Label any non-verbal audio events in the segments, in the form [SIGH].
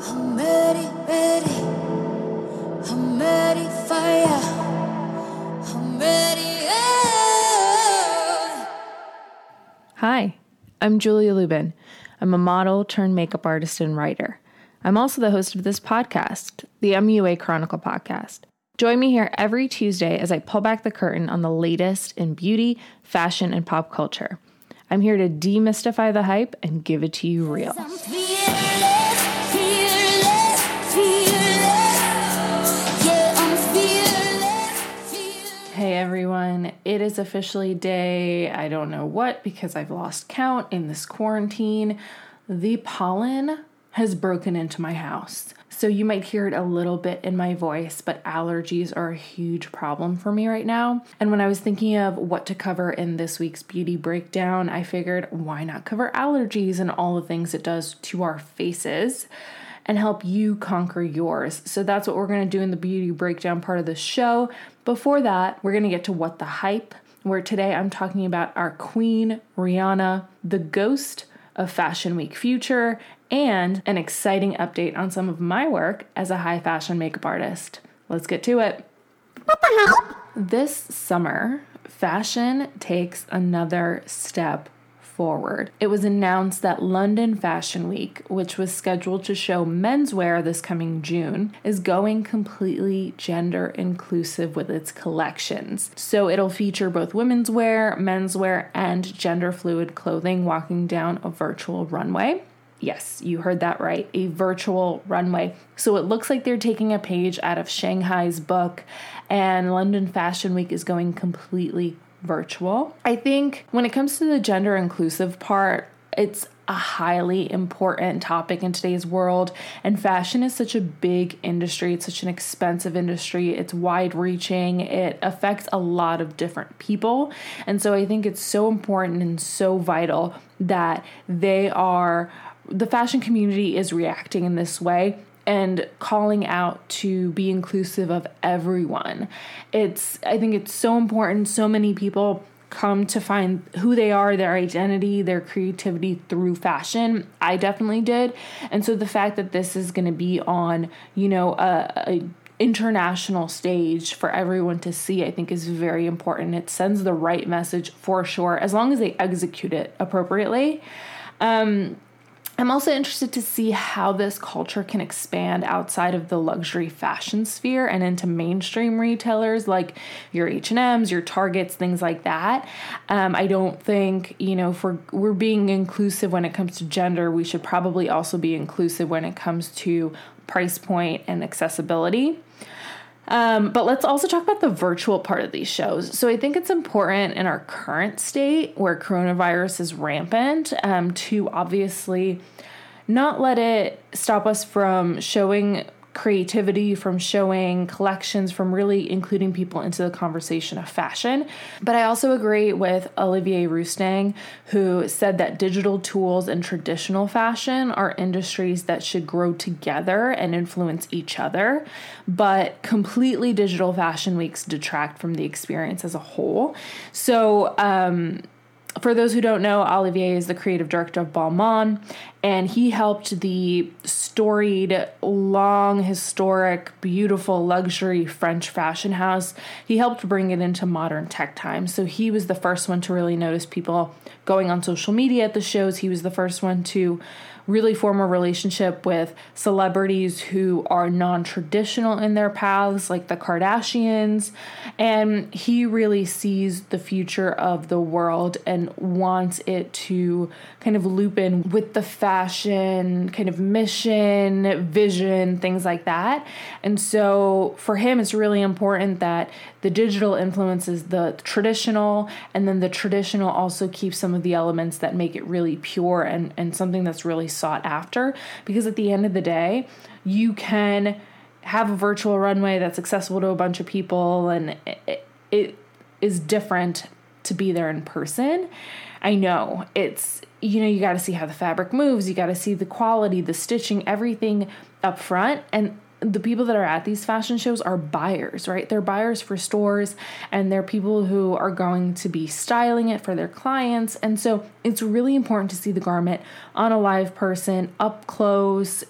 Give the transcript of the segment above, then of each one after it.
I'm ready, ready. I'm ready for ya. I'm ready. Yeah. Hi, I'm Julia Lubin. I'm a model turned makeup artist and writer. I'm also the host of this podcast, the MUA Chronicle podcast. Join me here every Tuesday as I pull back the curtain on the latest in beauty, fashion, and pop culture. I'm here to demystify the hype and give it to you real. Everyone, it is officially day, I don't know what, because I've lost count in this quarantine. The pollen has broken into my house. So you might hear it a little bit in my voice, but allergies are a huge problem for me right now. And when I was thinking of what to cover in this week's beauty breakdown, I figured why not cover allergies and all the things it does to our faces and help you conquer yours. So that's what we're going to do in the beauty breakdown part of the show. Before that, we're going to get to what the hype, where today I'm talking about our queen, Rihanna, the ghost of Fashion Week future, and an exciting update on some of my work as a high fashion makeup artist. Let's get to it. This summer, fashion takes another step forward. It was announced that London Fashion Week, which was scheduled to show menswear this coming June, is going completely gender inclusive with its collections. So it'll feature both women's wear, menswear, and gender fluid clothing walking down a virtual runway. Yes, you heard that right. A virtual runway. So it looks like they're taking a page out of Shanghai's book, and London Fashion Week is going completely virtual. I think when it comes to the gender inclusive part, it's a highly important topic in today's world. And fashion is such a big industry, it's such an expensive industry, it's wide reaching, it affects a lot of different people. And so I think it's so important and so vital that they are, the fashion community is reacting in this way and calling out to be inclusive of everyone. It's I think it's so important so many people come to find who they are, their identity, their creativity through fashion. I definitely did. And so the fact that this is going to be on, you know, a, a international stage for everyone to see i think is very important it sends the right message for sure as long as they execute it appropriately um, I'm also interested to see how this culture can expand outside of the luxury fashion sphere and into mainstream retailers like your H&Ms, your Targets, things like that. Um, I don't think, you know, for we're being inclusive when it comes to gender, we should probably also be inclusive when it comes to price point and accessibility. Um, but let's also talk about the virtual part of these shows. So I think it's important in our current state where coronavirus is rampant um, to obviously not let it stop us from showing creativity, from showing collections, from really including people into the conversation of fashion. But I also agree with Olivier Rousteing, who said that digital tools and traditional fashion are industries that should grow together and influence each other. But completely digital fashion weeks detract from the experience as a whole. So, um, for those who don't know, Olivier is the creative director of Balmain, and he helped the storied, long, historic, beautiful, luxury French fashion house. He helped bring it into modern tech times. So he was the first one to really notice people going on social media at the shows. He was the first one to really form a relationship with celebrities who are non traditional in their paths, like the Kardashians. And he really sees the future of the world and wants it to kind of loop in with the fashion, kind of mission, vision, things like that. And so for him, it's really important that the digital influences the traditional, and then the traditional also keeps some of the elements that make it really pure and, and something that's really sought after. Because at the end of the day, you can have a virtual runway that's accessible to a bunch of people, and it, it is different to be there in person. I know it's, you know, you got to see how the fabric moves, you got to see the quality, the stitching, everything up front. And the people that are at these fashion shows are buyers, right? They're buyers for stores and they're people who are going to be styling it for their clients. And so it's really important to see the garment on a live person, up close,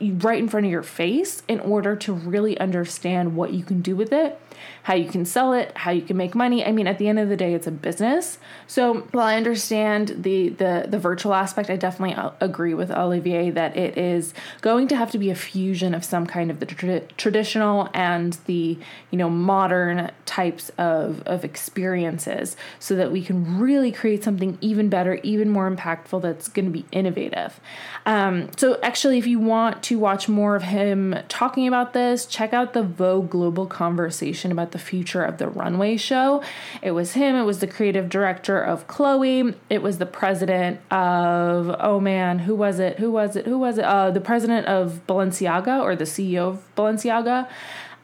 right in front of your face in order to really understand what you can do with it, how you can sell it, how you can make money. I mean, at the end of the day, it's a business. So while I understand the the the virtual aspect, I definitely uh, agree with Olivier that it is going to have to be a fusion of some kind of the tra- traditional and the you know modern types of of experiences, so that we can really create something even better, even more impactful. That's going to be innovative. Um, so actually, if you want to watch more of him talking about this, check out the Vogue Global Conversation about the future of the runway show. It was him, it was the creative director of Chloe, it was the president of, oh man, who was it? Who was it? Who was it? Uh, the president of Balenciaga or the CEO of Balenciaga.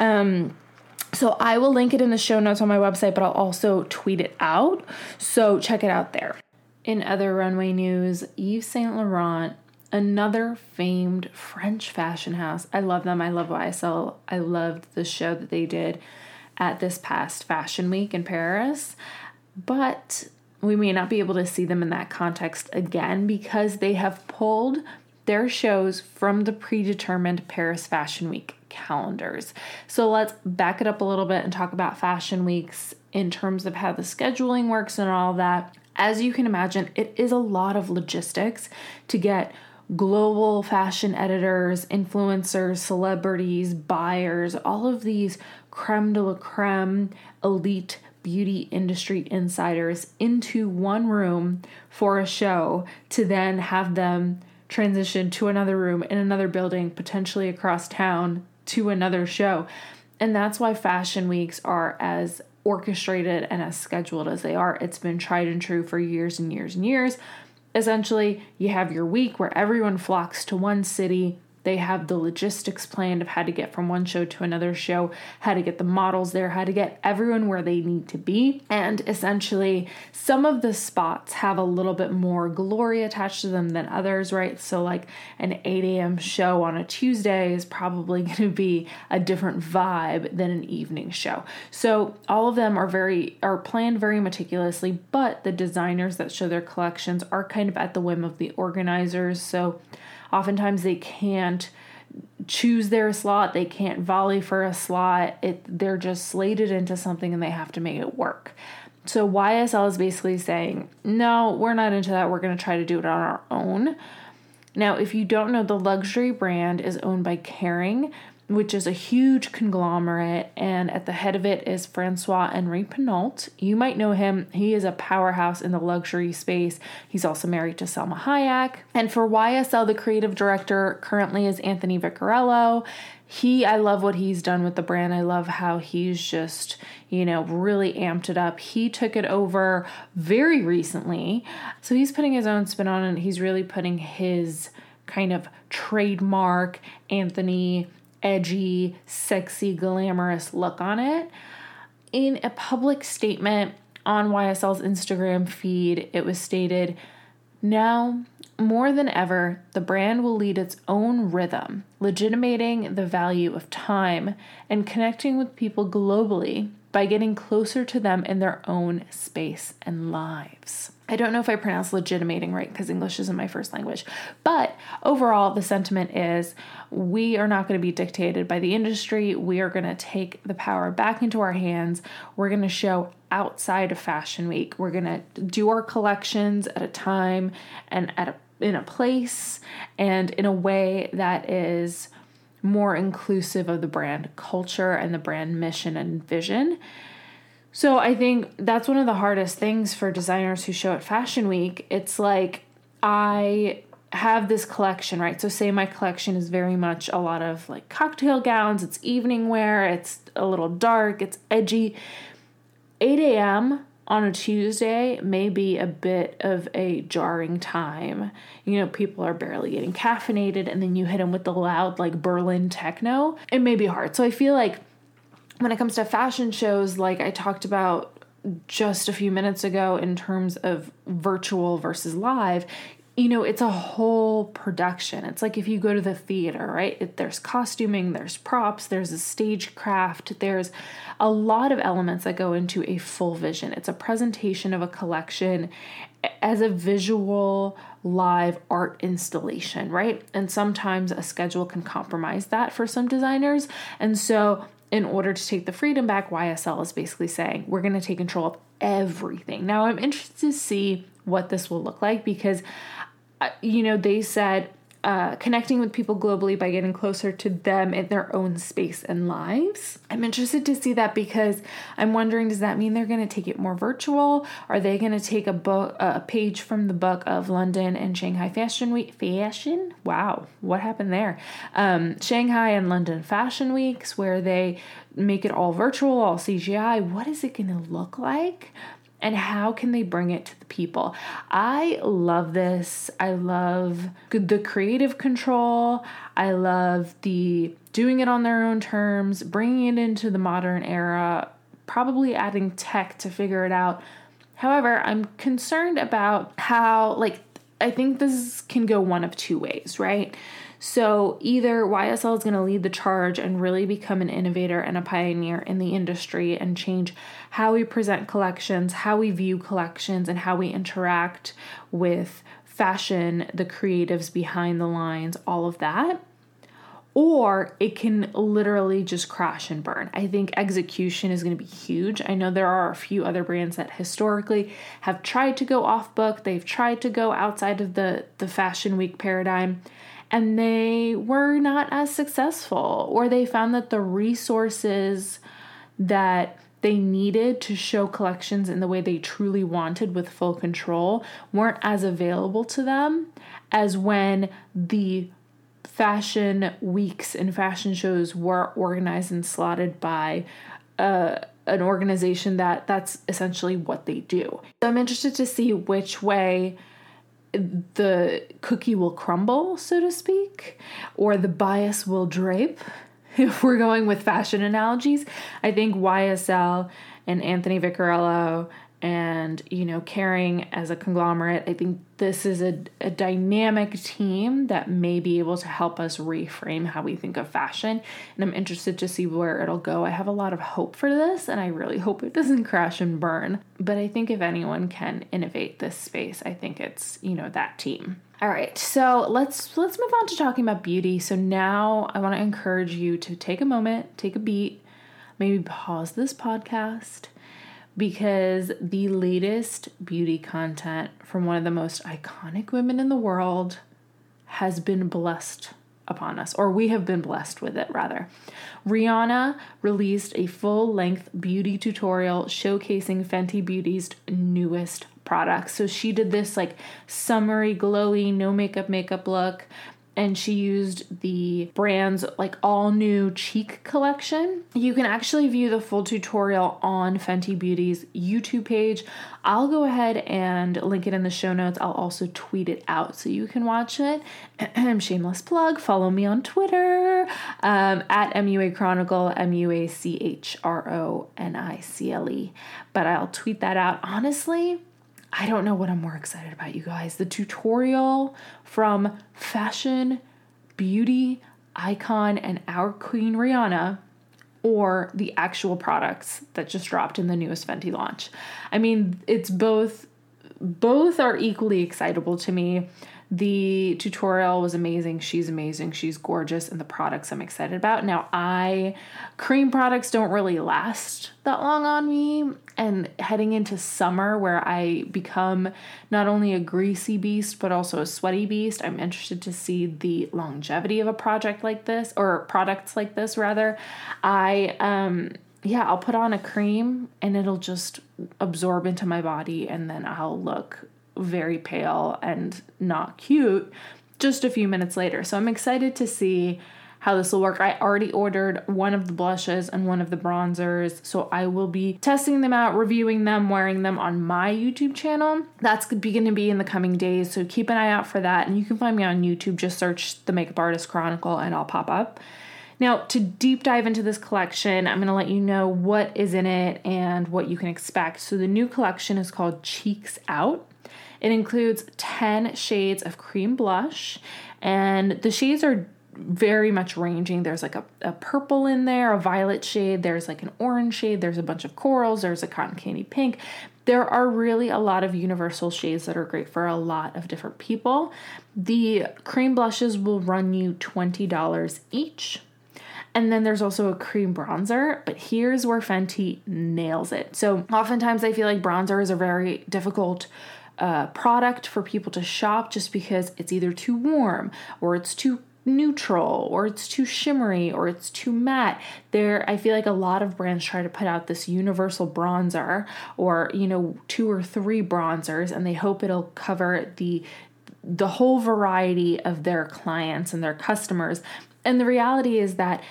Um, so I will link it in the show notes on my website, but I'll also tweet it out. So check it out there. In other runway news, Yves Saint Laurent another famed French fashion house. I love them. I love YSL. I loved the show that they did at this past Fashion Week in Paris. But we may not be able to see them in that context again because they have pulled their shows from the predetermined Paris Fashion Week calendars. So let's back it up a little bit and talk about fashion weeks in terms of how the scheduling works and all that. As you can imagine, it is a lot of logistics to get global fashion editors, influencers, celebrities, buyers, all of these creme de la creme elite beauty industry insiders into one room for a show to then have them transition to another room in another building, potentially across town to another show. And that's why fashion weeks are as orchestrated and as scheduled as they are. It's been tried and true for years and years and years essentially you have your week where everyone flocks to one city they have the logistics planned of how to get from one show to another show, how to get the models there, how to get everyone where they need to be. And essentially, some of the spots have a little bit more glory attached to them than others, right? So, like an 8 a.m. show on a Tuesday is probably [LAUGHS] going to be a different vibe than an evening show. So, all of them are very are planned very meticulously, but the designers that show their collections are kind of at the whim of the organizers. So, Oftentimes they can't choose their slot, they can't volley for a slot. It they're just slated into something and they have to make it work. So YSL is basically saying, "No, we're not into that. We're going to try to do it on our own." Now, if you don't know, the luxury brand is owned by Kering, which is a huge conglomerate, and at the head of it is Francois Henri Pinault. You might know him, he is a powerhouse in the luxury space. He's also married to Salma Hayek. And for YSL, the creative director currently is Anthony Vaccarello. He, I love what he's done with the brand. I love how he's just, you know, really amped it up. He took it over very recently. So he's putting his own spin on it. He's really putting his kind of trademark Anthony edgy, sexy, glamorous look on it. In a public statement on YSL's Instagram feed, it was stated now, more than ever, the brand will lead its own rhythm, legitimating the value of time and connecting with people globally by getting closer to them in their own space and lives. I don't know if I pronounce legitimating right because English isn't my first language, but overall, the sentiment is we are not going to be dictated by the industry. We are going to take the power back into our hands. We're going to show outside of Fashion Week. We're going to do our collections at a time and at a, in a place and in a way that is more inclusive of the brand culture and the brand mission and vision. So I think that's one of the hardest things for designers who show at Fashion Week. It's like I have this collection, right? So say my collection is very much a lot of like cocktail gowns, it's evening wear, it's a little dark, it's edgy. 8 a.m. on a Tuesday may be a bit of a jarring time. You know, people are barely getting caffeinated, and then you hit them with the loud, like Berlin techno. It may be hard. So I feel like when it comes to fashion shows, like I talked about just a few minutes ago in terms of virtual versus live, you know, it's a whole production. It's like if you go to the theater, right? It, there's costuming, there's props, there's a stagecraft, there's a lot of elements that go into a full vision. It's a presentation of a collection as a visual live art installation, right? And sometimes a schedule can compromise that for some designers. And so, in order to take the freedom back, YSL is basically saying we're going to take control of everything. Now, I'm interested to see what this will look like because, you know, they said uh, connecting with people globally by getting closer to them in their own space and lives. I'm interested to see that because I'm wondering does that mean they're going to take it more virtual? Are they going to take a book, a page from the book of London and Shanghai Fashion Week? Fashion? Wow, what happened there? Um, Shanghai and London Fashion Weeks, where they make it all virtual, all CGI. What is it going to look like? And how can they bring it to the people? I love this. I love the creative control. I love the doing it on their own terms, bringing it into the modern era, probably adding tech to figure it out. However, I'm concerned about how, like, I think this can go one of two ways, right? So either YSL is going to lead the charge and really become an innovator and a pioneer in the industry and change how we present collections, how we view collections, and how we interact with fashion, the creatives behind the lines, all of that. Or it can literally just crash and burn. I think execution is going to be huge. I know there are a few other brands that historically have tried to go off book, they've tried to go outside of the, the fashion week paradigm and they were not as successful, or they found that the resources that they needed to show collections in the way they truly wanted with full control weren't as available to them as when the fashion weeks and fashion shows were organized and slotted by uh, an organization that that's essentially what they do. So I'm interested to see which way the cookie will crumble, so to speak, or the bias will drape. [LAUGHS] If we're going with fashion analogies, I think YSL and Anthony Vaccarello and you know Kering as a conglomerate i think this is a, a dynamic team that may be able to help us reframe how we think of fashion. And i'm interested to see where it'll go. I have a lot of hope for this and i really hope it doesn't crash and burn. But i think if anyone can innovate this space i think it's you know that team. All right so let's let's move on to talking about beauty. So now i want to encourage you to take a moment take a beat maybe pause this podcast because the latest beauty content from one of the most iconic women in the world has been blessed upon us, or we have been blessed with it rather. Rihanna released a full length beauty tutorial showcasing Fenty Beauty's newest products. So she did this like summery, glowy, no makeup makeup look and she used the brand's like all new cheek collection. You can actually view the full tutorial on Fenty Beauty's YouTube page. I'll go ahead and link it in the show notes. I'll also tweet it out so you can watch it. [CLEARS THROAT] Shameless plug. Follow me on Twitter um, at MUA Chronicle, M U A C H R O N I C L E. But I'll tweet that out. Honestly, I don't know what I'm more excited about, you guys. The tutorial from fashion, beauty, icon, and our queen Rihanna, or the actual products that just dropped in the newest Fenty launch. I mean, it's both both are equally excitable to me. The tutorial was amazing. She's amazing. She's gorgeous. And the products I'm excited about. Now, I, cream products don't really last that long on me. And heading into summer, where I become not only a greasy beast, but also a sweaty beast, I'm interested to see the longevity of a project like this, or products like this, rather. I, um, yeah, I'll put on a cream and it'll just absorb into my body, and then I'll look very pale and not cute just a few minutes later. So I'm excited to see how this will work. I already ordered one of the blushes and one of the bronzers, so I will be testing them out, reviewing them, wearing them on my YouTube channel. That's going to be in the coming days, so keep an eye out for that. And you can find me on YouTube, just search the Makeup Artist Chronicle and I'll pop up. Now, to deep dive into this collection, I'm going to let you know what is in it and what you can expect. So, the new collection is called Cheeks Out. It includes 10 shades of cream blush, and the shades are very much ranging. There's like a, a purple in there, a violet shade, there's like an orange shade, there's a bunch of corals, there's a cotton candy pink. There are really a lot of universal shades that are great for a lot of different people. The cream blushes will run you $20 each. And then there's also a cream bronzer, but here's where Fenty nails it. So, oftentimes I feel like bronzer is a very difficult product for people to shop just because it's either too warm or it's too neutral or it's too shimmery or it's too matte. There i feel like a lot of brands try to put out this universal bronzer or you know two or three bronzers and they hope it'll cover the the whole variety of their clients and their customers. And the reality is that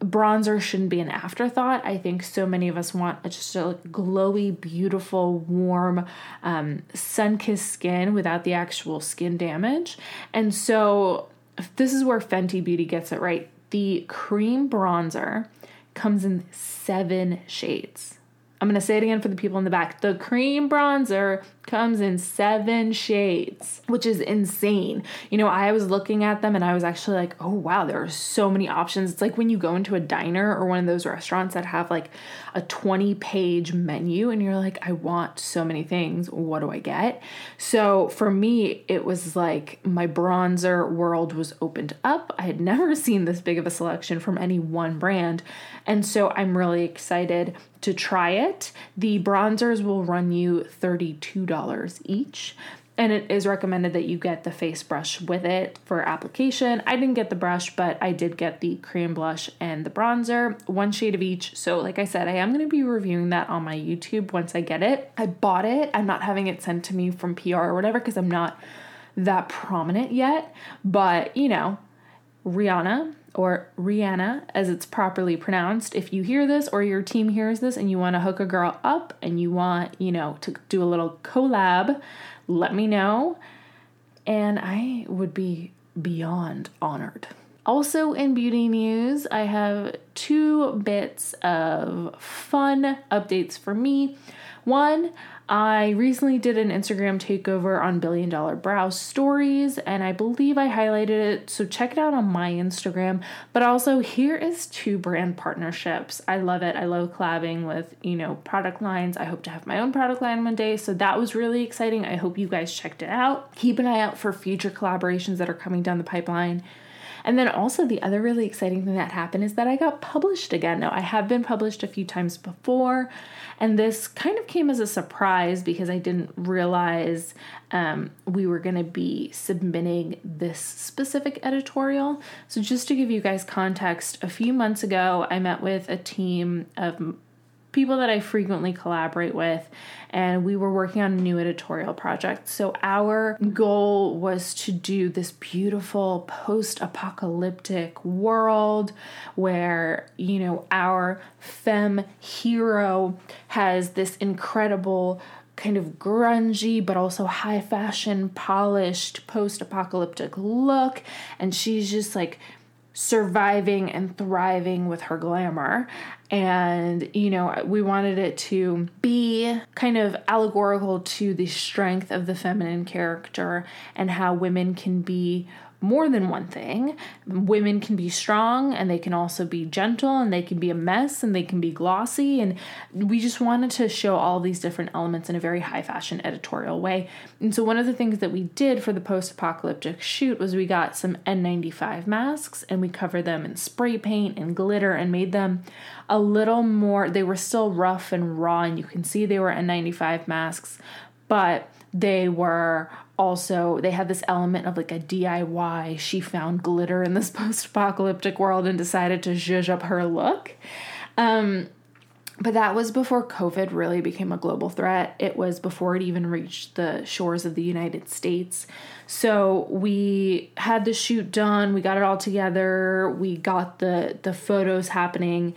bronzer shouldn't be an afterthought. I think so many of us want a, just a glowy, beautiful, warm, um, sun kissed skin without the actual skin damage. And so this is where Fenty Beauty gets it right. The cream bronzer comes in seven shades. I'm to say it again for the people in the back. The cream bronzer comes in seven shades, which is insane. You know, I was looking at them and I was actually like, oh wow, there are so many options. It's like when you go into a diner or one of those restaurants that have like a 20 page menu and you're like, I want so many things. What do I get? So for me, it was like my bronzer world was opened up. I had [LAUGHS] never seen this big of a selection from any one brand. And so I'm really excited to try it. The bronzers will run you $32 each. And it is recommended that you get the face brush with it for application. I didn't get the brush, but I did get the cream blush and the bronzer, one shade of each. So, like I said, I am going to be reviewing that on my YouTube once I get it. I bought it. I'm not having it sent to me from PR or whatever because I'm not that prominent yet. But, you know, Rihanna or Rihanna as it's properly pronounced. If you hear this or your team hears this and you want to hook a girl up and you want, you know, to do a little collab, let me know. And I would be beyond honored. Also, in beauty news, I have two bits of fun updates for me. One, I recently did an Instagram takeover on Billion Dollar Brow Stories, and I believe I highlighted it. So check it out on my Instagram. But also, here is two brand partnerships. I love it. I love collabing with, you know, product lines. I hope to have my own product line one day. So that was really exciting. I hope you guys checked it out. Keep an eye out for future collaborations that are coming down the pipeline. And then also the other really exciting thing that happened is that I got published again. Now I have been published a few times before, and this kind of came as a surprise because I didn't realize um, we were going to be submitting this specific editorial. So just to give you guys context, a few months ago I met with a team of people that I frequently collaborate with, and we were working on a new editorial project. So, our goal was to do this beautiful post apocalyptic world where, you know, our femme hero has this incredible kind of grungy but also high fashion polished post apocalyptic look and she's just like surviving and thriving with her glamour. And, you know, we wanted it to be kind of allegorical to the strength of the feminine character and how women can be more than one thing. Women can be strong and they can also be gentle and they can be a mess and they can be glossy. And we just wanted to show all these different elements in a very high fashion editorial way. And so, one of the things that we did for the post apocalyptic shoot was we got some N95 masks and we covered them in spray paint and glitter and made them a little more, they were still rough and raw, and you can see they were N95 masks, but they were also they had this element of like a DIY. She found glitter in this [LAUGHS] post-apocalyptic world and decided to zhuzh up her look. Um, but that was before COVID really became a global threat. It was before it even reached the shores of the United States. So we had the shoot done, we got it all together, we got the the photos happening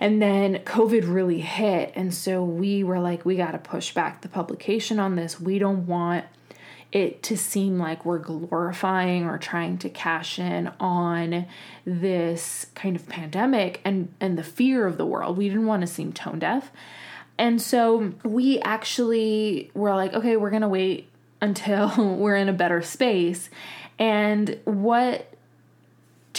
and then COVID really hit. And so we were like, we got to push back the publication on this. We don't want it to seem like we're glorifying or trying to cash in on this kind of pandemic and, and the fear of the world. We didn't want to seem tone deaf. And so we actually were like, okay, we're going to wait until [LAUGHS] we're in a better space. And what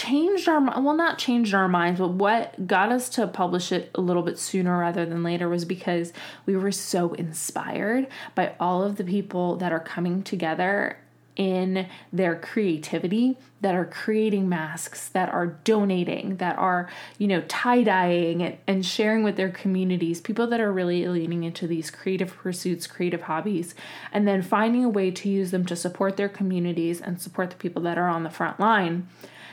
changed our well not changed our minds but what got us to publish it a little bit sooner rather than later was because we were so inspired by all of the people that are coming together in their creativity that are creating masks that are donating that are you know tie-dyeing and, and sharing with their communities people that are really leaning into these creative pursuits creative hobbies and then finding a way to use them to support their communities and support the people that are on the front line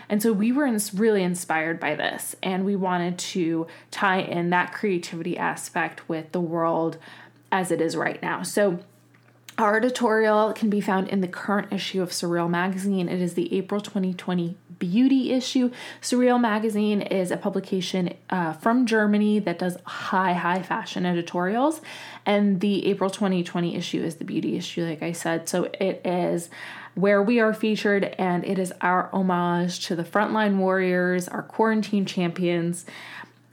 and so we were ins- really inspired by this, and we wanted to tie in that creativity aspect with the world as it is right now. So our editorial can be found in the current issue of Surreal Magazine. It is the April 2020 beauty issue. Surreal Magazine is a publication uh, from Germany that does high, high fashion editorials. And the April 2020 issue is the beauty issue, like I said. So it is where we are featured, and it is our homage to the frontline warriors, our quarantine champions.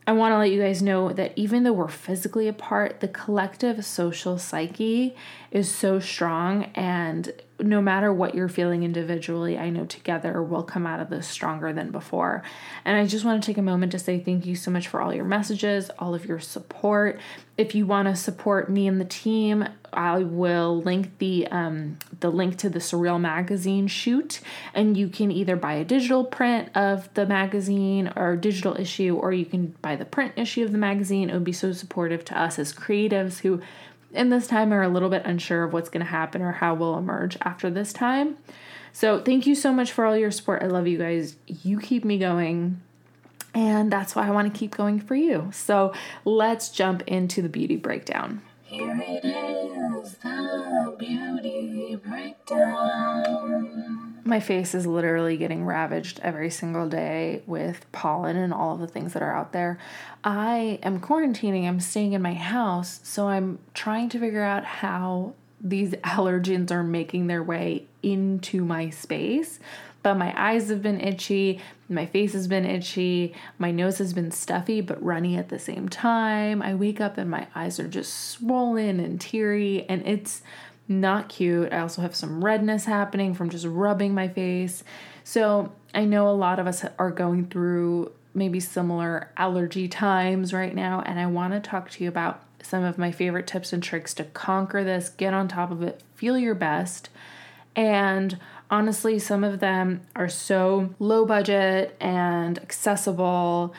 I want to let you guys know that even though we're physically apart, the collective social psyche is so strong. And no matter what you're feeling individually, I know together we'll come out of this stronger than before. And I just want to take a moment to say thank you so much for all your messages, all of your support. If you want to support me and the team, I will link the um, the link to the Surreal magazine shoot, and you can either buy a digital print of the magazine or digital issue, or you can buy the print issue of the magazine. It would be so supportive to us as creatives who, in this time, are a little bit unsure of what's going to happen or how we'll emerge after this time. So thank you so much for all your support. I love you guys. You keep me going. And that's why I want to keep going for you. So let's jump into the beauty breakdown. Here it is, the beauty breakdown. My face is literally getting ravaged every single day with pollen and all of the things that are out there. I am quarantining, I'm staying in my house, so I'm trying to figure out how these [LAUGHS] allergens are making their way into my space. But my eyes have been itchy, my face has been itchy, my nose has been stuffy but runny at the same time. I wake up and my eyes are just swollen and teary, and it's not cute. I also have some redness happening from just rubbing my face. So I know a lot of us are going through maybe similar allergy times right now, and I want to talk to you about some of my favorite tips and tricks to conquer this, get on top of it, feel your best. And honestly, some of them are so low budget and accessible.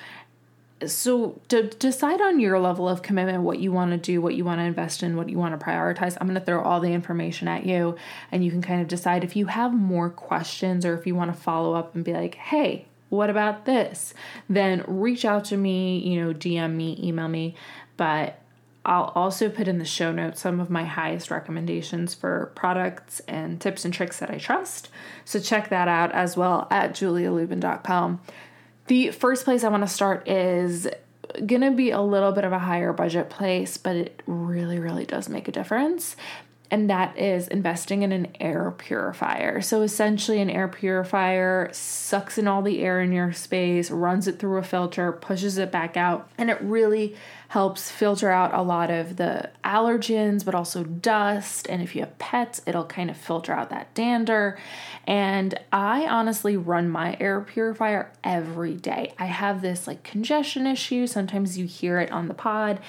So, to decide on your level of commitment, what you want to do, what you want to invest in, what you want to prioritize, I'm going to throw all the information at you and you can kind of decide if you have more questions or if you want to follow up and be like, hey, what about this? Then reach out to me, you know, DM me, email me. But I'll also put in the show notes some of my highest recommendations for products and tips and tricks that I trust. So check that out as well at julialubin.com. The first place I want to start is going to be a little bit of a higher budget place, but it really, really does make a difference. And that is investing in an air purifier. So essentially, an air purifier sucks in all the air in your space, runs it through a filter, pushes it back out, and it really helps filter out a lot of the allergens, but also dust. And if you have pets, it'll kind of filter out that dander. And I honestly run my air purifier every day. I have this like congestion issue. Sometimes you hear it on the pod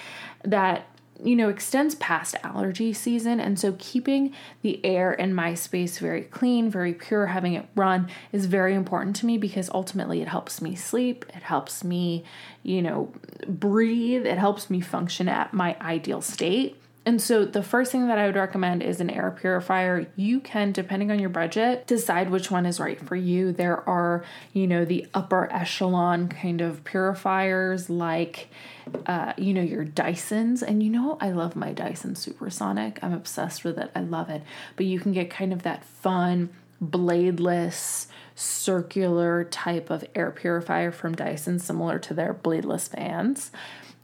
that you know, extends past allergy season. And so keeping the air in my space very clean, very pure, having it run is very important to me because ultimately it helps me sleep. It helps me, you know, breathe. It helps me function at my ideal state. And so, the first thing that I would recommend is an air purifier. You can, depending on your budget, decide which one is right for you. There are, you know, the upper echelon kind of purifiers like, uh, you know, your Dysons. And you know, I love my Dyson Supersonic. I'm obsessed with it. I love it. But you can get kind of that fun, bladeless, circular type of air purifier from Dyson, similar to their bladeless fans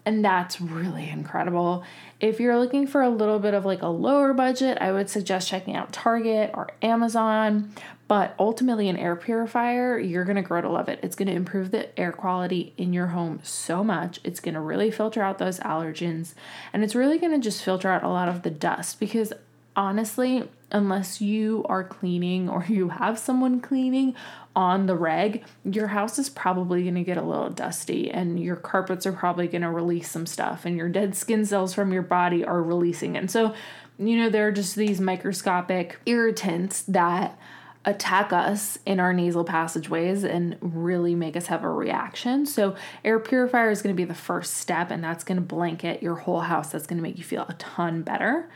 and that's really incredible. If you're looking for a little bit of like a lower budget, I would suggest checking out Target or Amazon. But ultimately, an air purifier, you're gonna grow to love it. It's gonna improve the air quality in your home so much. It's gonna really filter out those allergens and it's really gonna just filter out a lot of the dust because honestly, unless you are cleaning or you have someone cleaning on the reg, your house is probably going to get a little dusty and your carpets are probably going to release some stuff and your dead skin cells from your body are releasing. And so, you know, there are just these microscopic irritants that attack us in our nasal passageways and really make us have a reaction. So, air purifier is going to be the first step, and that's going to blanket your whole house. That's going to make you feel a ton better.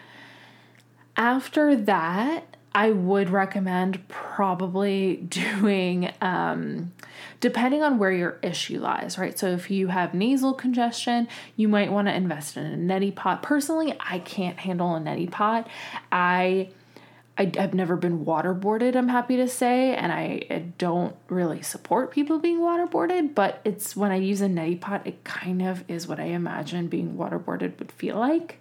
After that, I would recommend probably [LAUGHS] doing, um, depending on where your issue lies, right? So if you have nasal congestion, you might want to invest in a neti pot. Personally, I can't handle a neti pot. I I, have never been waterboarded, I'm happy to say, and I, I, don't really support people being waterboarded, but it's when I use a neti pot, it kind of is what I imagine being waterboarded would feel like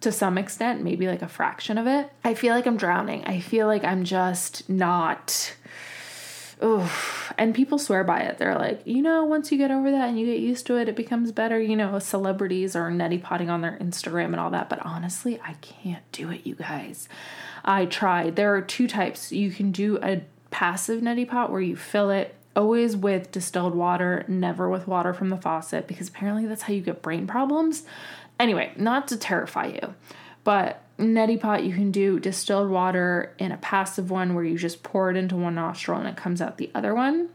to some extent, maybe like a fraction of it. I feel like I'm drowning. I feel like I'm just not. Oh, and people swear by it. They're like, you know, once you get over that and you get used to it, it becomes better. You know, celebrities are neti potting on their Instagram and all that. But honestly, I can't do it, you guys. I tried. There are two types. You can do a passive neti pot where you fill it always with distilled water, never with water from the faucet, because apparently that's how you get brain problems. Anyway, not to terrify you, but neti pot you can do distilled water in a passive one where you just pour it into one nostril and it comes out the other one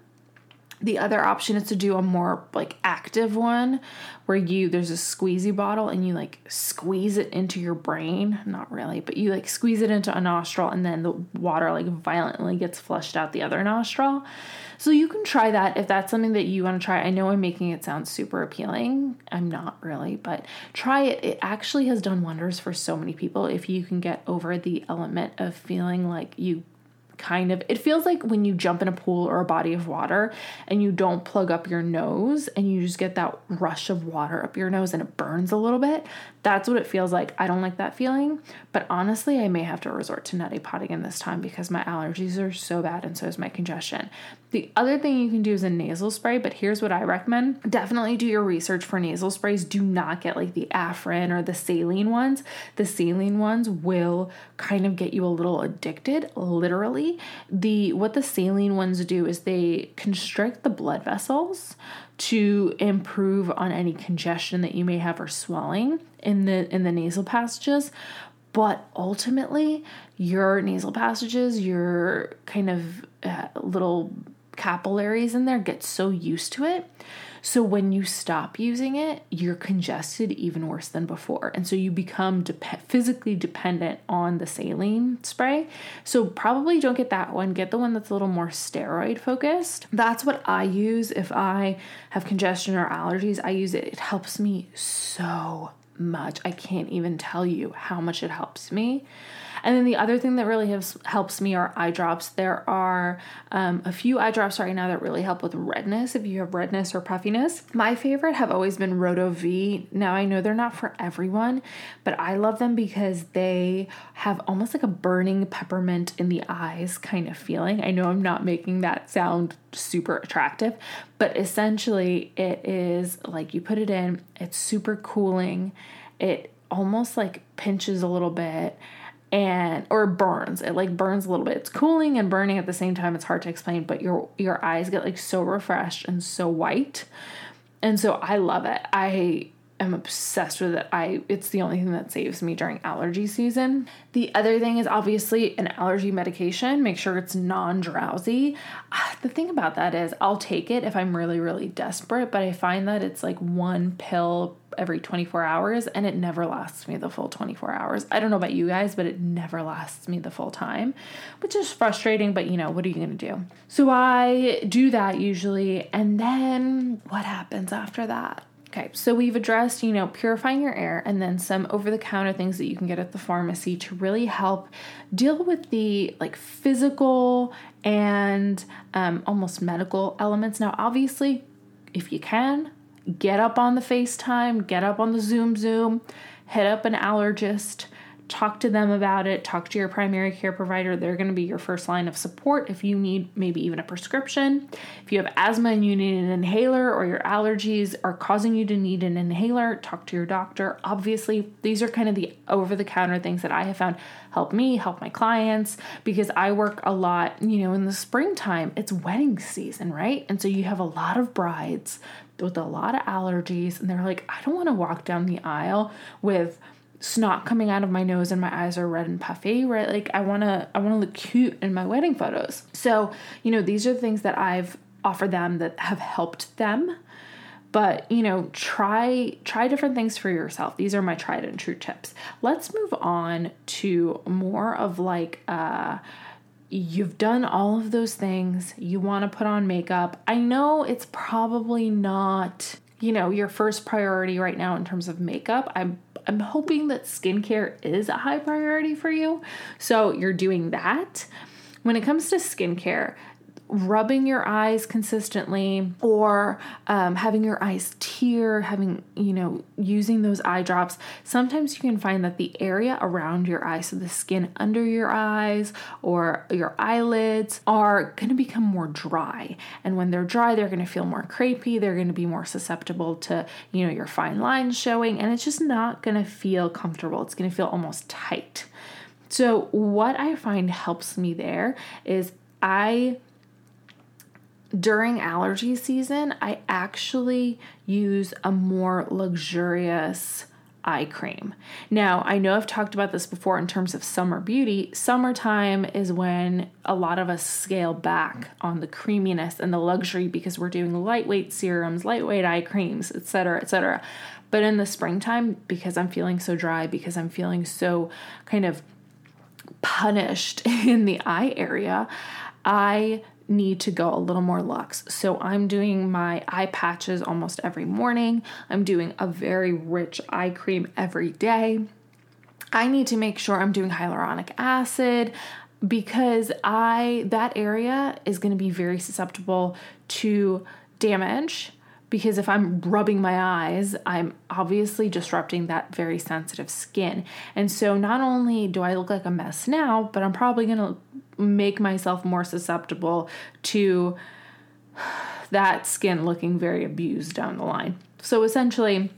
the other option is to do a more like active one where you there's a squeezy bottle and you like squeeze it into your brain. Not really but you like squeeze it into a nostril and then the water like violently gets flushed out the other nostril. So you can try that if that's something that you want to try. I know i'm making it sound super appealing. I'm not really but try it. It actually has done wonders for so many people if you can get over the element of feeling like you kind of it feels like when you jump in a pool or a body of water and you don't plug up your nose and you just get that rush of water up your nose and it burns a little bit that's what it feels like. I don't like that feeling but honestly i may have to resort to neti potting in this time because my allergies are so bad and so is my congestion. The other thing you can do is a nasal spray but here's what i recommend. Definitely do your research for nasal sprays. Do not get like the afrin or the saline ones. The saline ones will kind of get you a little addicted literally the what the saline ones do is they constrict the blood vessels to improve on any congestion that you may have or swelling in the in the nasal passages. But ultimately your nasal passages your kind of uh, little capillaries in there get so used to it so when you stop using it, you're congested even worse than before. And so you become de- physically dependent on the saline spray. So probably don't get that one. Get the one that's a little more steroid focused. That's what I use if I have congestion or allergies. I use it. It helps me so much. I can't even tell you how much it helps me. And then the other thing that really has, helps me are eye drops. There are um, a few eye drops right now that really help with redness if you have redness or puffiness. My favorite have always been Rohto V. Now I know they're not for everyone, but I love them because they have almost like a burning peppermint in the eyes kind of feeling. I know I'm not making that sound super attractive, but essentially it is like you put it in, it's super cooling. It almost like pinches a little bit and or burns. It like burns a little bit. It's cooling and burning at the same time. It's hard to explain but your your eyes get like so refreshed and so white. And so i love it. I am obsessed with it i it's the only thing that saves me during allergy season the other thing is obviously an allergy medication make sure it's non-drowsy ah, the thing about that is i'll take it if i'm really really desperate but i find that it's like one pill every 24 hours and it never lasts me the full 24 hours. I don't know about you guys, but it never lasts me the full time, which is frustrating, but you know, what are you going to do? So I do that usually. And then what happens after that? Okay, so we've addressed, you know, purifying your air and then some over the counter things that you can get at the pharmacy to really help deal with the like physical and um, almost medical elements. Now, obviously, if you can, get up on the FaceTime, get up on the Zoom Zoom, hit up an allergist talk to them about it. Talk to your primary care provider. They're going to be your first line of support if you need maybe even a prescription. If you have asthma and you need an inhaler or your allergies are causing you to need an inhaler, talk to your doctor. Obviously, these are kind of the over the counter things that I have found help me, help my clients because I work a lot, you know, in the springtime. It's wedding season, right? And so you have a lot of brides with a lot of allergies and they're like, I don't want to walk down the aisle with snot coming out of my nose and my eyes are red and puffy right? Like i want to i want to look cute in my wedding photos. So you know these are the things that i've offered them that have helped them. But you know try try different things for yourself. These are my tried and true tips. Let's move on to more of like uh you've done all of those things you want to put on makeup. I know it's probably not you know your first priority right now in terms of makeup. I'm I'm hoping that skincare is a high priority for you. So you're doing that. When it comes to skincare, rubbing your eyes consistently or um, having your eyes tear having you know using those eye drops. Sometimes you can find that the area around your eyes so the skin under your eyes or your eyelids are going to become more dry. And when they're dry they're going to feel more crepey they're going to be more susceptible to you know your fine lines showing and it's just not going to feel comfortable. It's going to feel almost tight. So what i find helps me there is i during allergy season, I actually use a more luxurious eye cream. Now, I know I've talked about this before in terms of summer beauty. Summertime is when a lot of us scale back on the creaminess and the luxury because we're doing lightweight serums, lightweight eye creams, etc., etc. But in the springtime, because I'm feeling so dry, because I'm feeling so kind of punished [LAUGHS] in the eye area, I need to go a little more luxe. So I'm doing my eye patches almost every morning. I'm doing a very rich eye cream every day. I need to make sure I'm doing hyaluronic acid because I that area is going to be very susceptible to damage because if I'm rubbing my eyes, I'm obviously disrupting that very sensitive skin. And so not only do I look like a mess now, but I'm probably going to make myself more susceptible to that skin looking very abused down the line. So essentially,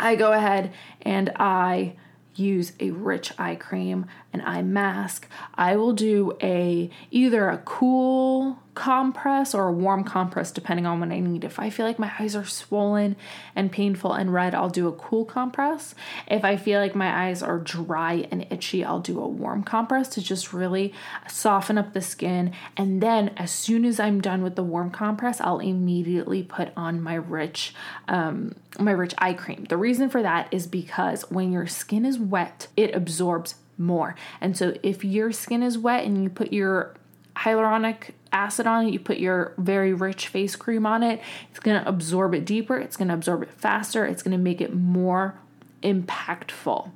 I go ahead and I use a rich eye cream, an eye mask. I will do a either a cool compress or a warm compress depending on what I need. If I feel like my eyes are swollen and painful and red, I'll do a cool compress. If I feel like my eyes are dry and itchy, I'll do a warm compress to just really soften up the skin. And then as soon as I'm done with the warm compress, I'll immediately put on my rich um, my rich eye cream. The reason for that is because when your skin is wet, it absorbs more. And so if your skin is wet and you put your hyaluronic acid on it, you put your very rich face cream on it, it's going to absorb it deeper, it's going to absorb it faster, it's going to make it more impactful.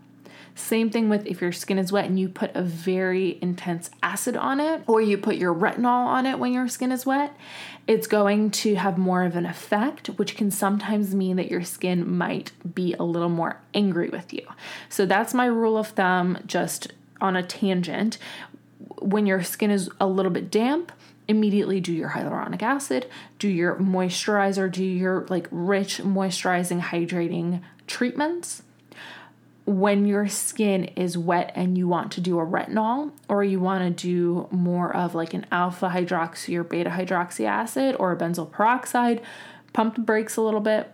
Same thing with if your skin is wet and you put a very intense acid on it, or you put your retinol on it when your skin is wet, it's going to have more of an effect, which can sometimes mean that your skin might be a little more angry with you. So that's my rule of thumb, just on a tangent. When your skin is a little bit damp, immediately do your hyaluronic acid, do your moisturizer, do your like rich moisturizing hydrating treatments when your skin is wet and you want to do a retinol or you want to do more of like an alpha hydroxy or beta hydroxy acid or a benzoyl peroxide, pump the brakes a little bit.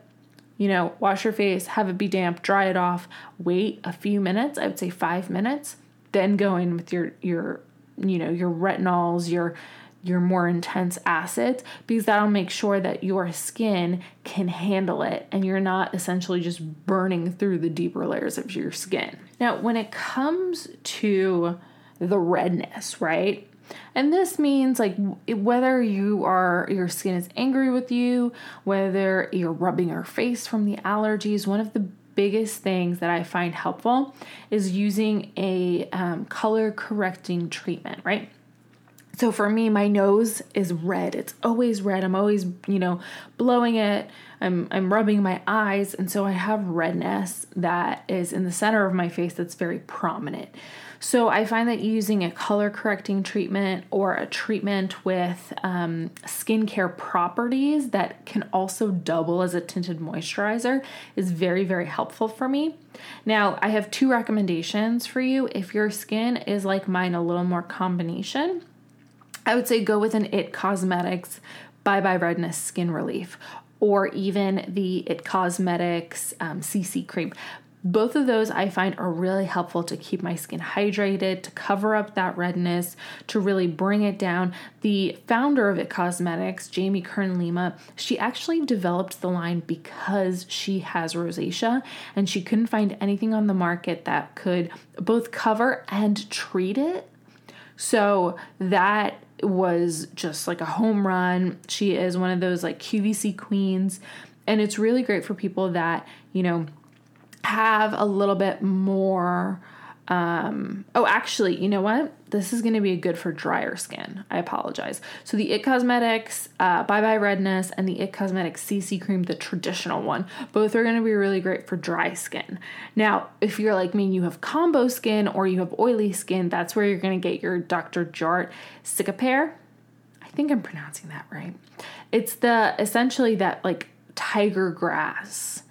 You know, wash your face, have it be damp, dry it off, wait a few minutes, I would say 5 minutes, then go in with your your you know, your retinols, your your more intense acids because that'll make sure that your skin can handle it and you're not essentially just burning through the deeper layers of your skin. Now, when it comes to the redness, right? And this means like whether you are your skin is angry with you, whether you're rubbing your face from the allergies, one of the biggest things that I find helpful is using a um, color correcting treatment, right? So for me, my nose is red. It's always red. I'm always, you know, blowing it. I'm I'm rubbing my eyes, and so I have redness that is in the center of my face that's very prominent. So I find that using a color correcting treatment or a treatment with um, skincare properties that can also double as a tinted moisturizer is very, very helpful for me. Now, I have two recommendations for you. If your skin is like mine, a little more combination, I would say go with an It Cosmetics Bye Bye Redness Skin Relief or even the It Cosmetics um, CC cream. Both of those I find are really helpful to keep my skin hydrated, to cover up that redness, to really bring it down. The founder of It Cosmetics, Jamie Kern Lima, she actually developed the line because she has rosacea and she couldn't find anything on the market that could both cover and treat it. So that was just like a home run. She is one of those like QVC queens. And it's really great for people that, you know, have a little bit more. Um, oh, actually, you know what? This is going to be good for drier skin. I apologize. So the It Cosmetics uh, Bye Bye Redness and the It Cosmetics CC Cream, the traditional one, both are going to be really great for dry skin. Now, if you're like me, and you have combo skin or you have oily skin, that's where you're going to get your Dr. Jart Cicapair. I think I'm pronouncing that right. It's the essentially that like tiger grass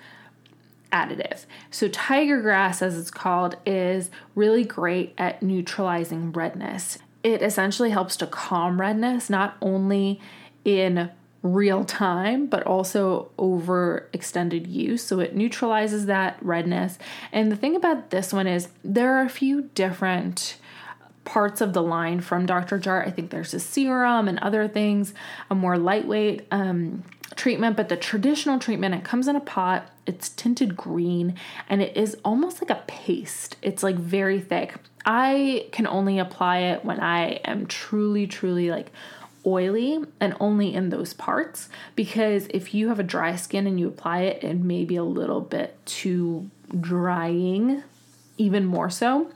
additive. So, tiger grass, as it's called, is really great at neutralizing redness. It essentially helps to calm redness, not only in real time, but also over extended use. So, it neutralizes that redness. And the thing about this one is there are a few different parts of the line from Dr. Jart. I think there's a serum and other things, a more lightweight um, treatment, but the traditional treatment, it comes in a pot, it's tinted green, and it is almost like a paste. It's like very thick. I can only apply it when I am truly, truly like oily and only in those parts because if you have a dry skin and you apply it, it may be a little bit too drying, even more so.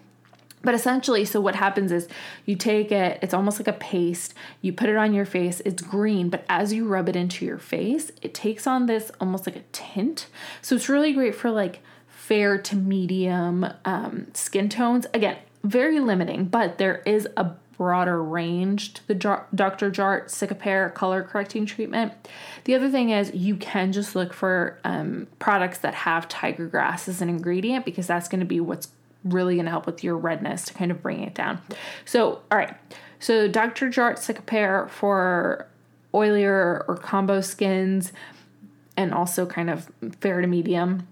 But essentially, so what happens is you take it, it's almost like a paste, you put it on your face, it's green, but as you rub it into your face, it takes on this almost like a tint. So it's really great for like fair to medium um, skin tones. Again, very limiting, but there is a broader range to the Dr. Jart Cicapair color correcting treatment. The other thing is you can just look for um, products that have tiger grass as an ingredient because that's going to be what's really going to help with your redness to kind of bring it down. So, all right. So, Dr. Jart Cicapair for oilier or combo skins and also kind of fair to medium.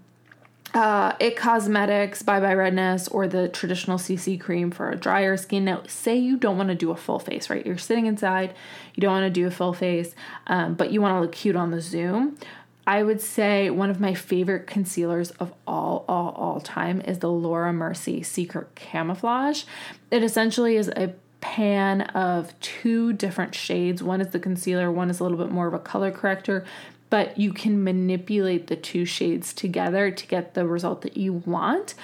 Uh, It Cosmetics Bye Bye Redness or the traditional CC cream for a drier skin. Now, say you don't want to do a full face, right? You're sitting inside, you don't want to do a full face, um, but you want to look cute on the Zoom. I would say one of my favorite concealers of all, all, all time is the Laura Mercier Secret Camouflage. It essentially is a pan of two different shades. One is the concealer, one is a little bit more of a color corrector, but you can manipulate the two shades together to get the result that you want.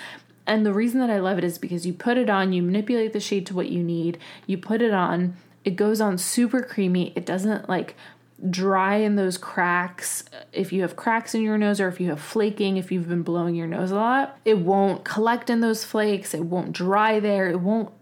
And the reason that I love it is because you put it on, you manipulate the shade to what you need, you put it on, it goes on super creamy. It doesn't like dry in those cracks. Uh, if you have cracks in your nose or if you have flaking, if you've been blowing your nose a lot, it won't collect in those flakes. It won't dry there. It won't.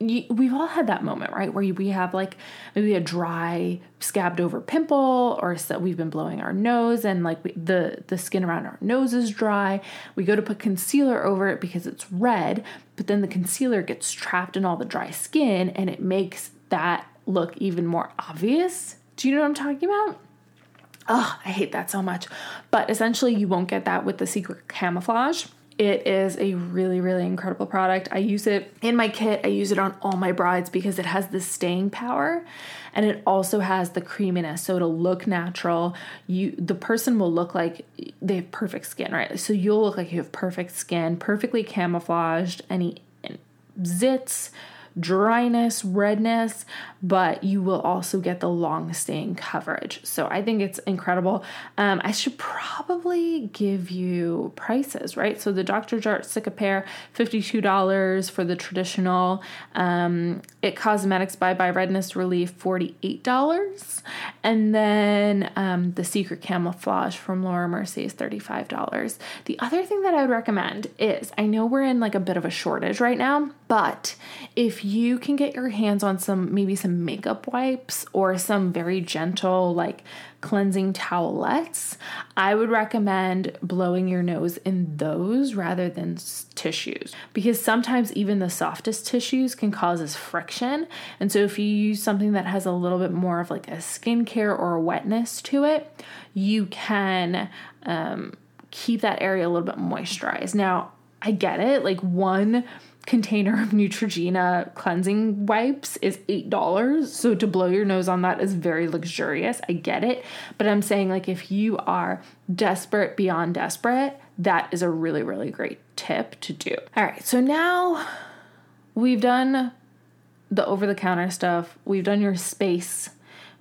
You, we've all had that moment, right, where we have like maybe a dry, scabbed over pimple, or so we've been blowing our nose and like we, the the skin around our nose is dry. We go to put concealer over it because it's red, but then the concealer gets trapped in all the dry skin and it makes that look even more obvious do you know what I'm talking about? Oh, I hate that so much. But essentially, you won't get that with the Secret Camouflage. It is a really, really incredible product. I use it in my kit. I use it on all my brides because it has the staying power and it also has the creaminess. So it'll look natural. You the person will look like they have perfect skin, right? So you'll look like you have perfect skin, perfectly camouflaged, any zits, dryness, redness, but you will also get the long staying coverage. So I think it's incredible. Um, I should probably give you prices, right? So the Dr. Jart Cicapair, $52 for the traditional. Um, It Cosmetics Bye Bye Redness Relief, $48. And then um, the Secret Camouflage from Laura Mercier is $35. The other thing that I would recommend is I know we're in like a bit of a shortage right now, but if you can get your hands on some, maybe some makeup wipes or some very gentle, like cleansing towelettes, I would recommend blowing your nose in those rather than tissues because sometimes even the softest tissues can cause us friction. And so if you use something that has a little bit more of like a skincare or a wetness to it, you can um, keep that area a little bit moisturized. Now, I get it, like one container of Neutrogena cleansing wipes is $8. So to blow your nose on that is very luxurious. I get it. But I'm saying, like, if you are desperate beyond desperate, that is a really, really great tip to do. All right. So now we've done the over the counter stuff, we've done your space,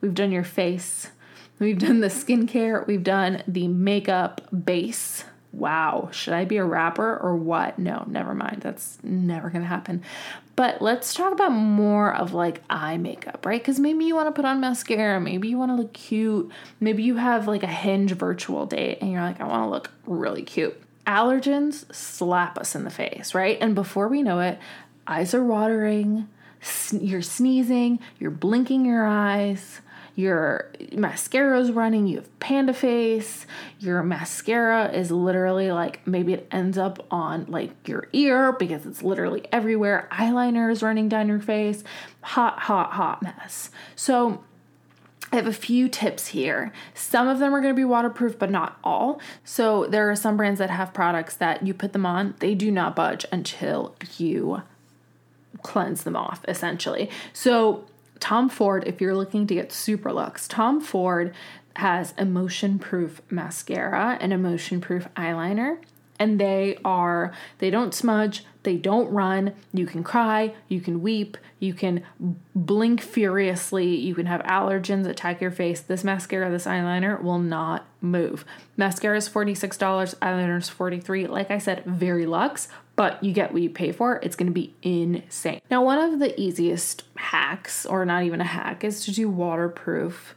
we've done your face, we've done the skincare, we've done the makeup base. Wow, should I be a rapper or what? No, never mind. That's never gonna happen. But let's talk about more of like eye makeup, right? Because maybe you wanna put on mascara, maybe you wanna look cute, maybe you have like a hinge virtual date and you're like, I wanna look really cute. Allergens slap us in the face, right? And before we know it, eyes are watering, you're sneezing, you're blinking your eyes, your mascara is running, you have panda face, your mascara is literally like maybe it ends up on like your ear because it's literally everywhere, eyeliner is running down your face, hot, hot, hot mess. So, I have a few tips here. Some of them are going to be waterproof, but not all. So there are some brands that have products that you put them on, they do not budge until you cleanse them off, essentially. So Tom Ford, if you're looking to get super looks, Tom Ford has emotion proof mascara and emotion proof eyeliner. And they are, they don't smudge, they don't run. You can cry, you can weep, you can blink furiously, you can have allergens attack your face. This mascara, this eyeliner will not move. Mascara is $46, eyeliner is 43. Like I said, very luxe, but you get what you pay for. It's gonna be insane. Now, one of the easiest hacks, or not even a hack, is to do waterproof.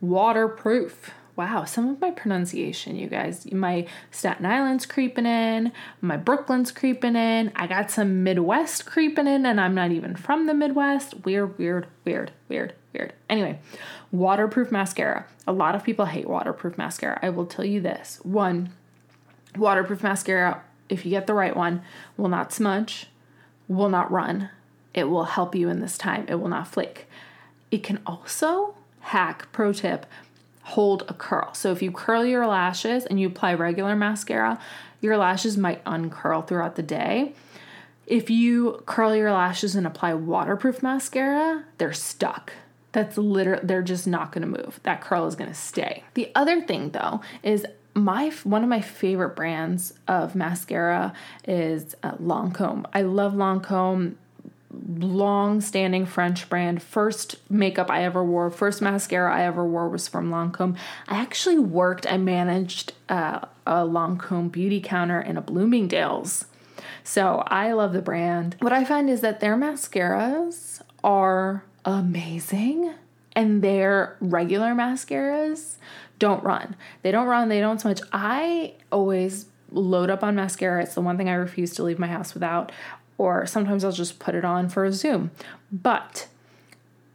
Waterproof. Wow, some of my pronunciation, you guys. My Staten Island's creeping in, my Brooklyn's creeping in. I got some Midwest creeping in, and I'm not even from the Midwest. Weird, weird, weird, weird, weird. Anyway, waterproof mascara. A lot of people hate waterproof mascara. I will tell you this one, waterproof mascara, if you get the right one, will not smudge, will not run. It will help you in this time, it will not flake. It can also hack, pro tip, hold a curl. So if you curl your lashes and you apply regular mascara, your lashes might uncurl throughout the day. If you curl your lashes and apply waterproof mascara, they're stuck. That's literally they're just not to move. That curl is to stay. The other thing though is my one of my favorite brands of mascara is uh, Lancome. I love Lancome long standing French brand. First makeup I ever wore, first mascara I ever wore was from Lancome. I actually worked, I managed uh, a Lancome beauty counter in a Bloomingdale's. So I love the brand. What I find is that their mascaras are amazing and their regular mascaras don't run. They don't run, they don't smudge. I always load up on mascara. It's the one thing I refuse to leave my house without or sometimes I'll just put it on for a zoom. But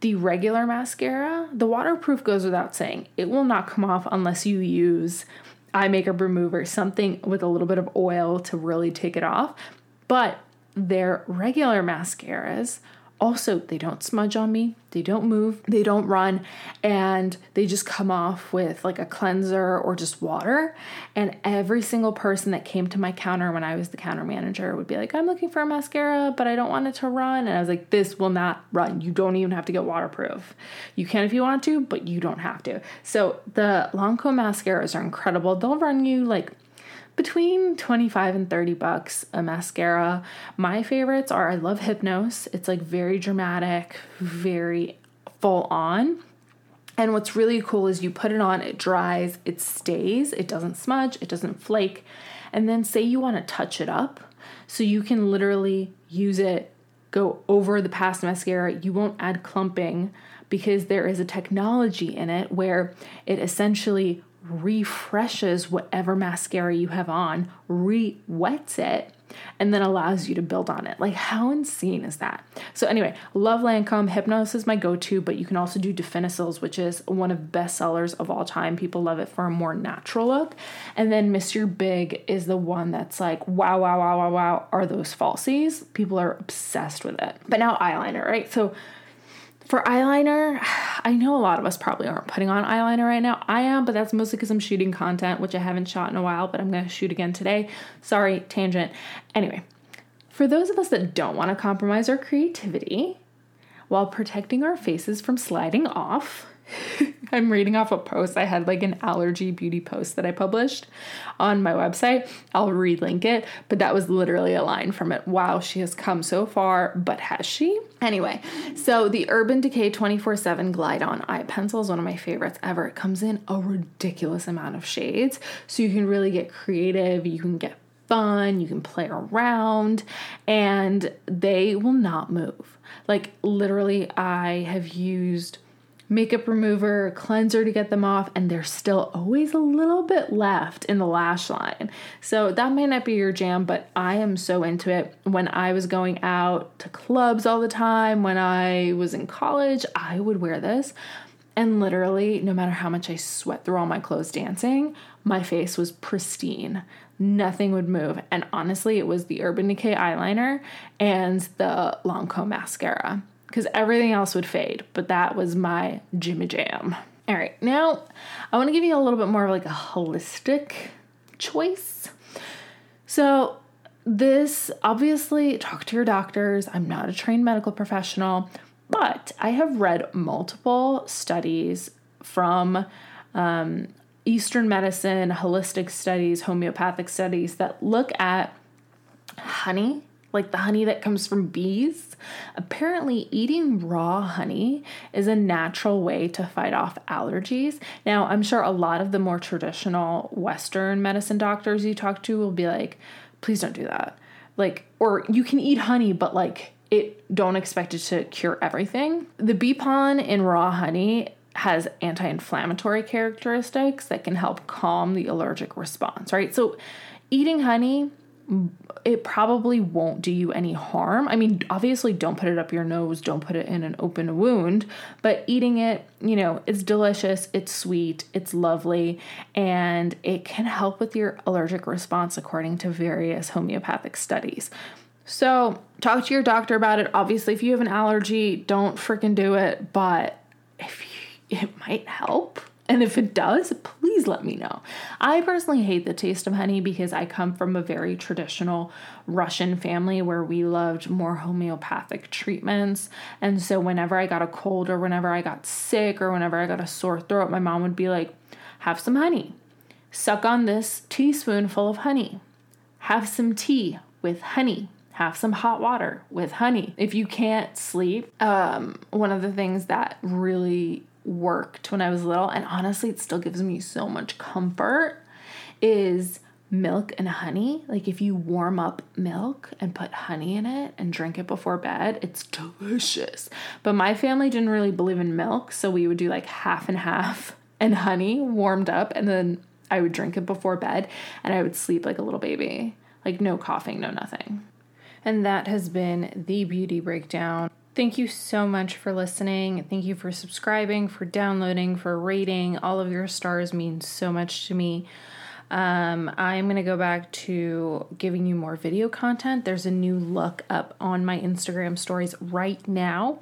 the regular mascara, the waterproof goes without saying. It will not come off unless you use eye makeup remover, something with a little bit of oil to really take it off. But their regular mascaras also they don't smudge on me. They don't move. They don't run. And they just come off with like a cleanser or just water. And every single person that came to my counter when i was the counter manager would be like i'm looking for a mascara but i don't want it to run. And i was like this will not run. You don't even have to get waterproof. You can if you want to but you don't have to. So the Lancome mascaras are incredible. They'll run you like between 25 and 30 bucks a mascara. My favorites are I love Hypnôse. It's like very dramatic, very full on. And what's really cool is you put it on, it dries, it stays, it doesn't smudge, it doesn't flake. And then say you want to touch it up, so you can literally use it, go over the past mascara. You won't add clumping because there is a technology in it where it essentially refreshes whatever mascara you have on, re wets it, and then allows you to build on it. Like, how insane is that? So, anyway, love Lancome. Hypnôse is my go to, but you can also do Definicils, which is one of best sellers of all time. People love it for a more natural look. And then Mr. Big is the one that's like, wow, wow, wow, wow, wow. Are those falsies? People are obsessed with it. But now eyeliner, right? So, for eyeliner, [SIGHS] I know a lot of us probably aren't putting on eyeliner right now. I am, but that's mostly because I'm shooting content, which I haven't shot in a while, but I'm to shoot again today. Sorry, tangent. Anyway, for those of us that don't want to compromise our creativity while protecting our faces from sliding off, [LAUGHS] I'm reading off a post. I had like an allergy beauty post that I published on my website. I'll relink it, but that was literally a line from it. Wow, she has come so far, but has she? Anyway, so the Urban Decay 24 7 Glide On Eye Pencil is one of my favorites ever. It comes in a ridiculous amount of shades, so you can really get creative. You can get fun, you can play around, and they will not move. Like, literally, I have used makeup remover, cleanser to get them off, and there's still always a little bit left in the lash line. So that might not be your jam, but I am so into it. When I was going out to clubs all the time, when I was in college, I would wear this. And literally, no matter how much I sweat through all my clothes dancing, my face was pristine. Nothing would move. And honestly, it was the Urban Decay eyeliner and the Lancome mascara because everything else would fade, but that was my Jimmy Jam. All right, now I want to give you a little bit more of like a holistic choice. So, this obviously talk to your doctors. I'm not a trained medical professional, but I have read multiple studies from um, Eastern medicine, holistic studies, homeopathic studies that look at honey like the honey that comes from bees. Apparently, eating raw honey is a natural way to fight off allergies. Now, I'm sure a lot of the more traditional Western medicine doctors you talk to will be like, please don't do that. Like, or you can eat honey, but like, it don't expect it to cure everything. The bee pollen in raw honey has anti-inflammatory characteristics that can help calm the allergic response, right? So eating honey it probably won't do you any harm. I mean, obviously, don't put it up your nose, don't put it in an open wound, but eating it, you know, it's delicious, it's sweet, it's lovely, and it can help with your allergic response according to various homeopathic studies. So, talk to your doctor about it. Obviously, if you have an allergy, don't freaking do it, but if you, it might help and if it does, please let me know. I personally hate the taste of honey because I come from a very traditional Russian family where we loved more homeopathic treatments. And so whenever I got a cold or whenever I got sick or whenever I got a sore throat, my mom would be like, have some honey. Suck on this teaspoonful of honey. Have some tea with honey have some hot water with honey. If you can't sleep, um, one of the things that really worked when I was little, and honestly, it still gives me so much comfort, is milk and honey. Like if you warm up milk and put honey in it and drink it before bed, it's delicious. But my family didn't really believe in milk, so we would do like half and half [LAUGHS] and honey warmed up and then I would drink it before bed and I would sleep like a little baby. Like no coughing, no nothing. And that has been the beauty breakdown. Thank you so much for listening. Thank you for subscribing, for downloading, for rating. All of your stars mean so much to me. Um, I'm going to go back to giving you more video content. There's a new look up on my Instagram stories right now.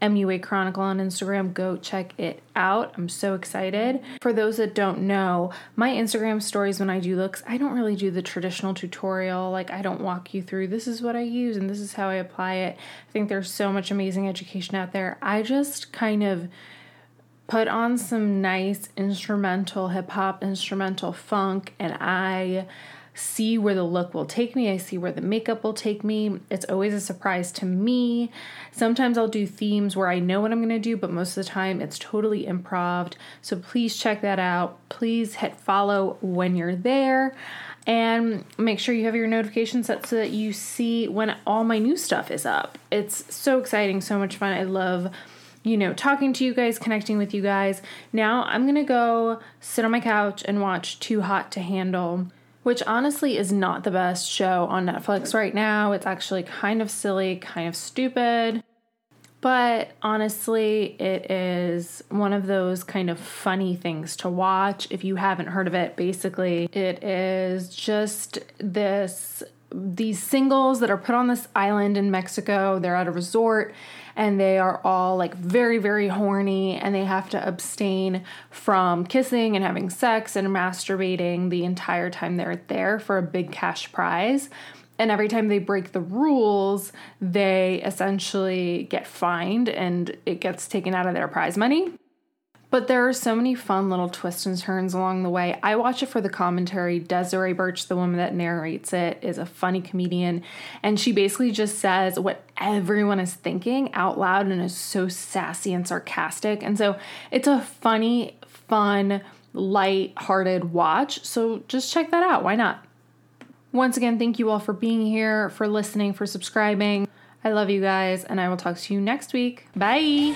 MUA Chronicle on Instagram. Go check it out. I'm so excited. For those that don't know, my Instagram stories, when I do looks, I don't really do the traditional tutorial. Like, I don't walk you through this is what I use and this is how I apply it. I think there's so much amazing education out there. I just kind of put on some nice instrumental hip hop, instrumental funk, and I see where the look will take me. I see where the makeup will take me. It's always a surprise to me. Sometimes I'll do themes where I know what I'm going to do, but most of the time it's totally improv. So please check that out. Please hit follow when you're there and make sure you have your notifications set so that you see when all my new stuff is up. It's so exciting, so much fun. I love you know, talking to you guys, connecting with you guys. Now I'm gonna go sit on my couch and watch Too Hot to Handle which honestly is not the best show on Netflix right now. It's actually kind of silly, kind of stupid. But honestly, it is one of those kind of funny things to watch. If you haven't heard of it, basically, it is just this these singles that are put on this island in Mexico. They're at a resort and they are all like very, very horny and they have to abstain from kissing and having sex and masturbating the entire time they're there for a big cash prize. And every time they break the rules, they essentially get fined and it gets taken out of their prize money. But there are so many fun little twists and turns along the way. I watch it for the commentary. Desiree Burch, the woman that narrates it, is a funny comedian. And she basically just says what everyone is thinking out loud and is so sassy and sarcastic. And so it's a funny, fun, light-hearted watch. So just check that out. Why not? Once again, thank you all for being here, for listening, for subscribing. I love you guys, and I will talk to you next week. Bye.